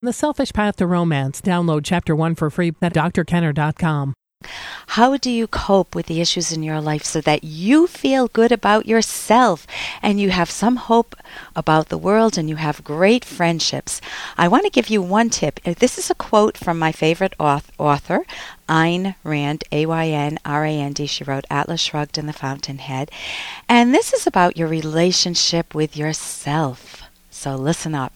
The Selfish Path to Romance. Download Chapter 1 for free at drkenner.com. How do you cope with the issues in your life so that you feel good about yourself and you have some hope about the world and you have great friendships? I want to give you one tip. This is a quote from my favorite author, Ayn Rand, A Y N R A N D. She wrote Atlas Shrugged and The Fountainhead. And this is about your relationship with yourself. So listen up.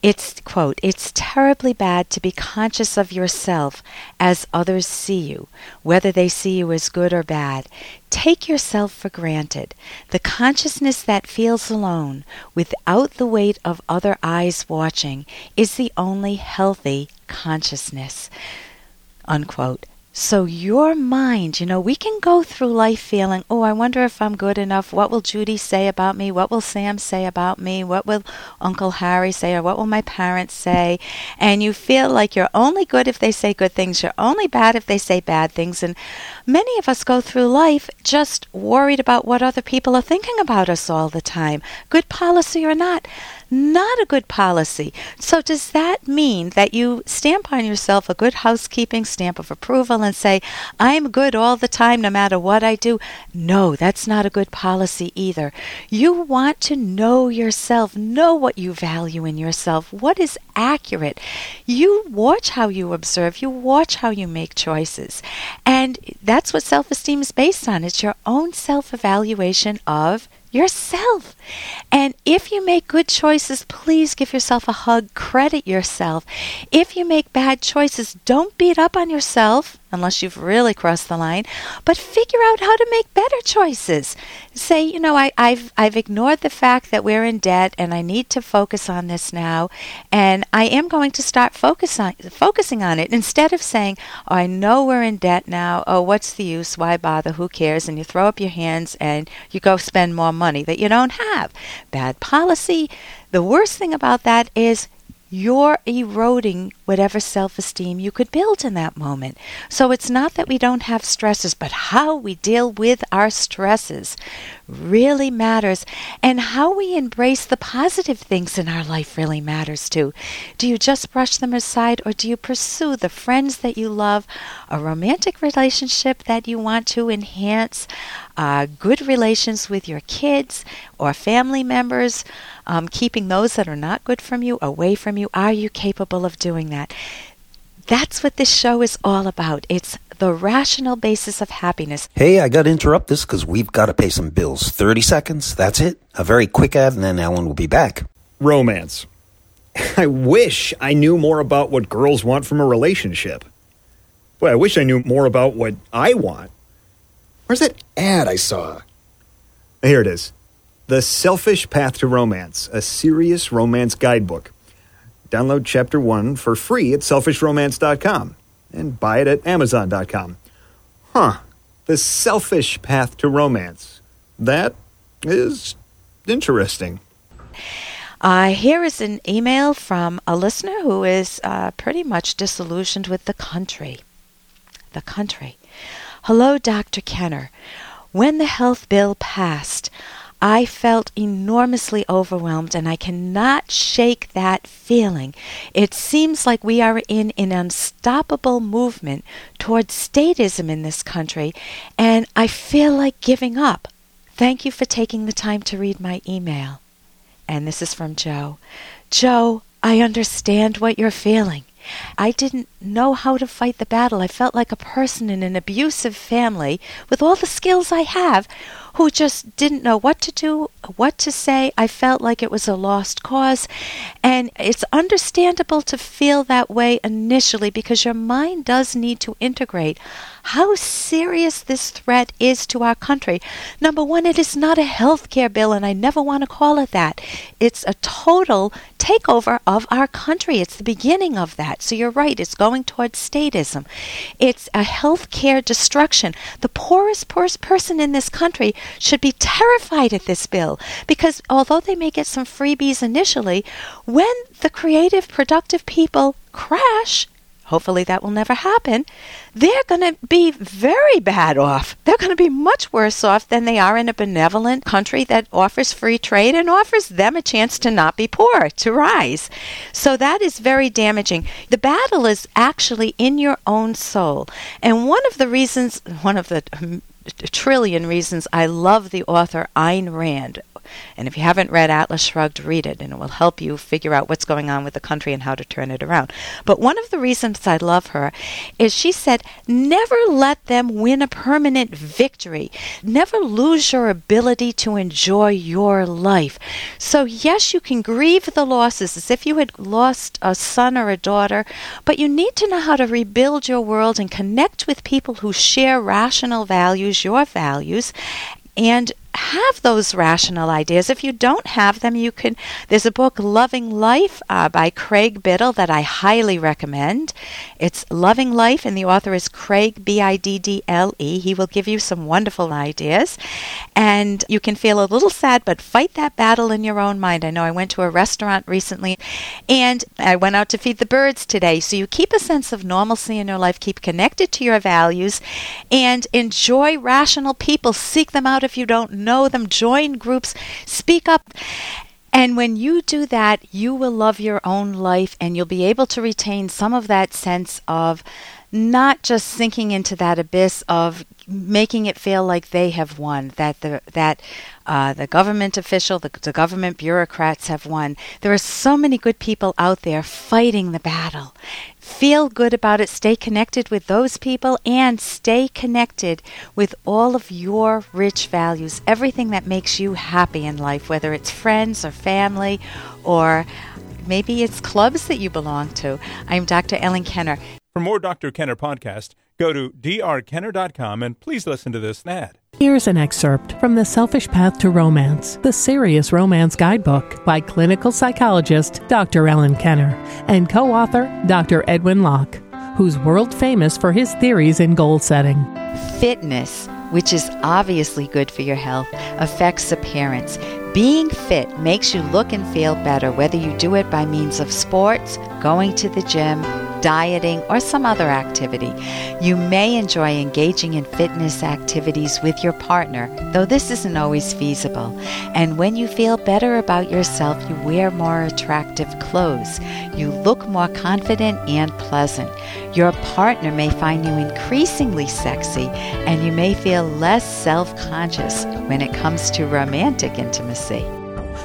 It's, quote, it's terribly bad to be conscious of yourself as others see you, whether they see you as good or bad. Take yourself for granted. The consciousness that feels alone, without the weight of other eyes watching, is the only healthy consciousness. Unquote. So, your mind, you know, we can go through life feeling, oh, I wonder if I'm good enough. What will Judy say about me? What will Sam say about me? What will Uncle Harry say? Or what will my parents say? And you feel like you're only good if they say good things. You're only bad if they say bad things. And many of us go through life just worried about what other people are thinking about us all the time, good policy or not not a good policy. So, does that mean that you stamp on yourself a good housekeeping stamp of approval and say, I'm good all the time no matter what I do? No, that's not a good policy either. You want to know yourself, know what you value in yourself, what is accurate. You watch how you observe, you watch how you make choices. And that's what self esteem is based on. It's your own self evaluation of yourself. And if you make good choices, please give yourself a hug, credit yourself. If you make bad choices, don't beat up on yourself unless you've really crossed the line, but figure out how to make better choices. Say, you know, I, have I've ignored the fact that we're in debt and I need to focus on this now, and I am going to start focus on, focusing on it instead of saying, oh, I know we're in debt now, oh, what's the use, why bother, who cares, and you throw up your hands and you go spend more money that you don't have. Bad policy. The worst thing about that is you're eroding whatever self esteem you could build in that moment. So it's not that we don't have stresses, but how we deal with our stresses really matters. And how we embrace the positive things in our life really matters too. Do you just brush them aside or do you pursue the friends that you love, a romantic relationship that you want to enhance, uh, good relations with your kids or family members? um, keeping those that are not good from you away from you? Are you capable of doing that? That's what this show is all about. It's the rational basis of happiness. Hey, I got to interrupt this because we've got to pay some bills. 30 seconds, that's it. A very quick ad, and then Ellen will be back. Romance. I wish I knew more about what girls want from a relationship. Boy, I wish I knew more about what I want. Where's that ad I saw? Here it is. The Selfish Path to Romance, a serious romance guidebook. Download chapter 1 for free at selfishromance.com and buy it at amazon.com. Huh. The Selfish Path to Romance. That is interesting. Uh, here is an email from a listener who is uh, pretty much disillusioned with the country. The country. Hello, Dr. Kenner. When the health bill passed, I felt enormously overwhelmed and I cannot shake that feeling. It seems like we are in an unstoppable movement towards statism in this country and I feel like giving up. Thank you for taking the time to read my email. And this is from Joe. Joe, I understand what you're feeling. I didn't know how to fight the battle. I felt like a person in an abusive family with all the skills I have who just didn't know what to do, what to say. I felt like it was a lost cause. And it's understandable to feel that way initially because your mind does need to integrate how serious this threat is to our country. Number one, it is not a health care bill, and I never want to call it that. It's a total takeover of our country. It's the beginning of that. So you're right, it's going towards statism. It's a health care destruction. The poorest, poorest person in this country should be terrified at this bill because although they may get some freebies initially, when the creative, productive people crash, hopefully that will never happen, they're going to be very bad off. They're going to be much worse off than they are in a benevolent country that offers free trade and offers them a chance to not be poor, to rise. So that is very damaging. The battle is actually in your own soul. And one of the reasons, one of the trillion reasons I love the author Ayn Rand. And if you haven't read Atlas Shrugged, read it, and it will help you figure out what's going on with the country and how to turn it around. But one of the reasons I love her is she said, never let them win a permanent victory. Never lose your ability to enjoy your life. So, yes, you can grieve the losses as if you had lost a son or a daughter, but you need to know how to rebuild your world and connect with people who share rational values, your values, and have those rational ideas. If you don't have them, you can. There's a book, Loving Life, uh, by Craig Biddle, that I highly recommend. It's Loving Life, and the author is Craig B I D D L E. He will give you some wonderful ideas, and you can feel a little sad, but fight that battle in your own mind. I know I went to a restaurant recently, and I went out to feed the birds today. So you keep a sense of normalcy in your life, keep connected to your values, and enjoy rational people. Seek them out if you don't know them, join groups, speak up. And when you do that, you will love your own life and you'll be able to retain some of that sense of not just sinking into that abyss of making it feel like they have won, that the that uh, the government official, the, the government bureaucrats have won. There are so many good people out there fighting the battle. Feel good about it. Stay connected with those people and stay connected with all of your rich values, everything that makes you happy in life, whether it's friends or family or maybe it's clubs that you belong to. I'm Dr. Ellen Kenner. For more Dr. Kenner podcast, go to drkenner.com and please listen to this ad. Here's an excerpt from The Selfish Path to Romance, the Serious Romance Guidebook by clinical psychologist Dr. Ellen Kenner and co author Dr. Edwin Locke, who's world famous for his theories in goal setting. Fitness, which is obviously good for your health, affects appearance. Being fit makes you look and feel better, whether you do it by means of sports, going to the gym, dieting, or some other activity. You may enjoy engaging in fitness activities with your partner, though this isn't always feasible. And when you feel better about yourself, you wear more attractive clothes. You look more confident and pleasant. Your partner may find you increasingly sexy, and you may feel less self conscious when it comes to romantic intimacy.